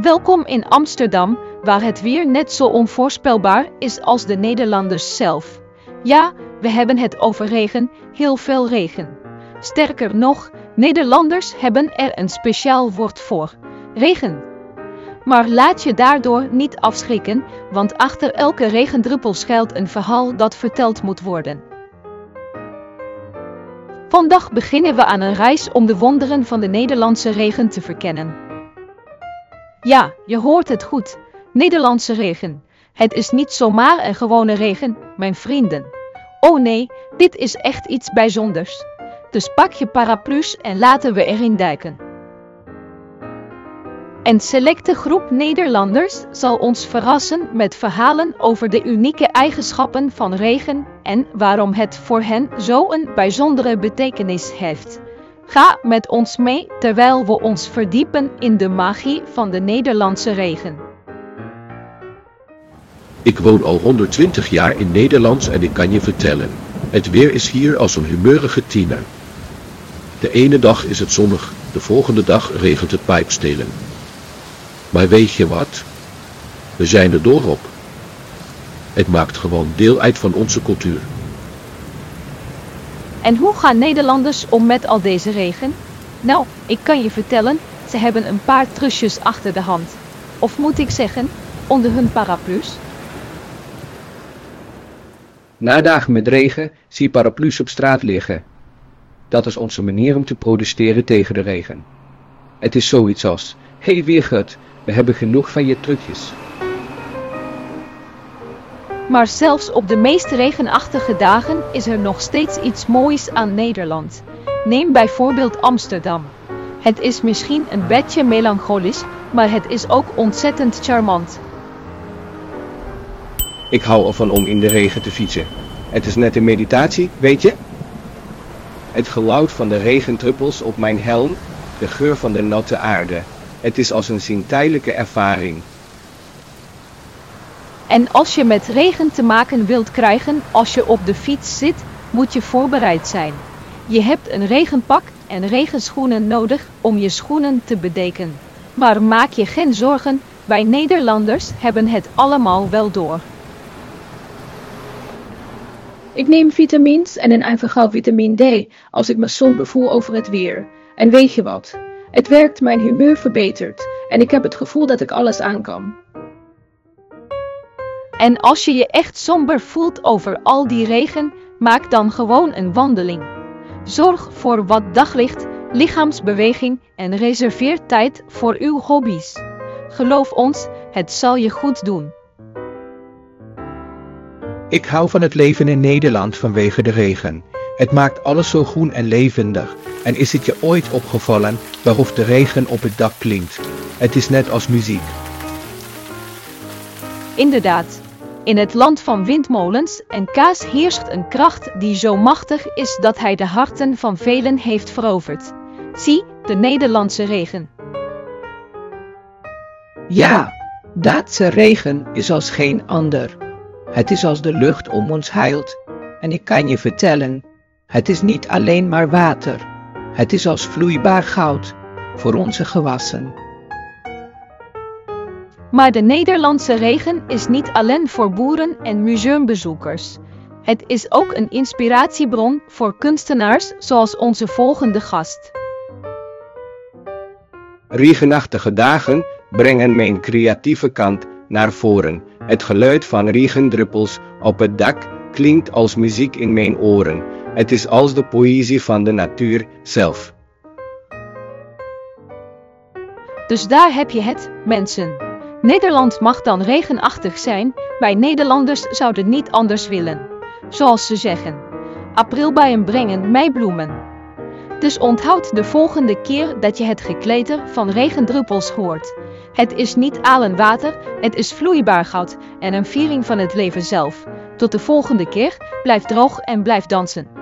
Welkom in Amsterdam, waar het weer net zo onvoorspelbaar is als de Nederlanders zelf. Ja, we hebben het over regen, heel veel regen. Sterker nog, Nederlanders hebben er een speciaal woord voor: regen. Maar laat je daardoor niet afschrikken, want achter elke regendruppel schuilt een verhaal dat verteld moet worden. Vandaag beginnen we aan een reis om de wonderen van de Nederlandse regen te verkennen. Ja, je hoort het goed. Nederlandse regen. Het is niet zomaar een gewone regen, mijn vrienden. Oh nee, dit is echt iets bijzonders. Dus pak je paraplu's en laten we erin duiken. Een selecte groep Nederlanders zal ons verrassen met verhalen over de unieke eigenschappen van regen en waarom het voor hen zo'n bijzondere betekenis heeft. Ga met ons mee terwijl we ons verdiepen in de magie van de Nederlandse regen. Ik woon al 120 jaar in Nederland en ik kan je vertellen. Het weer is hier als een humeurige tiener. De ene dag is het zonnig, de volgende dag regent het pijpstelen. Maar weet je wat? We zijn er door op. Het maakt gewoon deel uit van onze cultuur. En hoe gaan Nederlanders om met al deze regen? Nou, ik kan je vertellen, ze hebben een paar trusjes achter de hand. Of moet ik zeggen, onder hun paraplu's? Na dagen met regen zie je paraplu's op straat liggen. Dat is onze manier om te protesteren tegen de regen. Het is zoiets als, hey Weergut, we hebben genoeg van je trucjes. Maar zelfs op de meest regenachtige dagen is er nog steeds iets moois aan Nederland. Neem bijvoorbeeld Amsterdam. Het is misschien een beetje melancholisch, maar het is ook ontzettend charmant. Ik hou ervan om in de regen te fietsen. Het is net een meditatie, weet je? Het geluid van de regentruppels op mijn helm, de geur van de natte aarde. Het is als een zintuigelijke ervaring. En als je met regen te maken wilt krijgen als je op de fiets zit, moet je voorbereid zijn. Je hebt een regenpak en regenschoenen nodig om je schoenen te bedeken. Maar maak je geen zorgen, wij Nederlanders hebben het allemaal wel door. Ik neem vitamines en een vooral vitamine D als ik me somber voel over het weer. En weet je wat? Het werkt, mijn humeur verbetert en ik heb het gevoel dat ik alles aan kan. En als je je echt somber voelt over al die regen, maak dan gewoon een wandeling. Zorg voor wat daglicht, lichaamsbeweging en reserveer tijd voor uw hobby's. Geloof ons, het zal je goed doen. Ik hou van het leven in Nederland vanwege de regen. Het maakt alles zo groen en levendig. En is het je ooit opgevallen waarop de regen op het dak klinkt? Het is net als muziek. Inderdaad. In het land van windmolens en kaas heerst een kracht die zo machtig is dat hij de harten van velen heeft veroverd. Zie, de Nederlandse regen. Ja, Daadse regen is als geen ander. Het is als de lucht om ons heilt. En ik kan je vertellen, het is niet alleen maar water. Het is als vloeibaar goud voor onze gewassen. Maar de Nederlandse regen is niet alleen voor boeren en museumbezoekers. Het is ook een inspiratiebron voor kunstenaars zoals onze volgende gast. Regenachtige dagen brengen mijn creatieve kant naar voren. Het geluid van regendruppels op het dak klinkt als muziek in mijn oren. Het is als de poëzie van de natuur zelf. Dus daar heb je het, mensen. Nederland mag dan regenachtig zijn, wij Nederlanders zouden niet anders willen. Zoals ze zeggen. Aprilbuien brengen meibloemen. Dus onthoud de volgende keer dat je het gekleter van regendruppels hoort. Het is niet alen water, het is vloeibaar goud en een viering van het leven zelf. Tot de volgende keer, blijf droog en blijf dansen.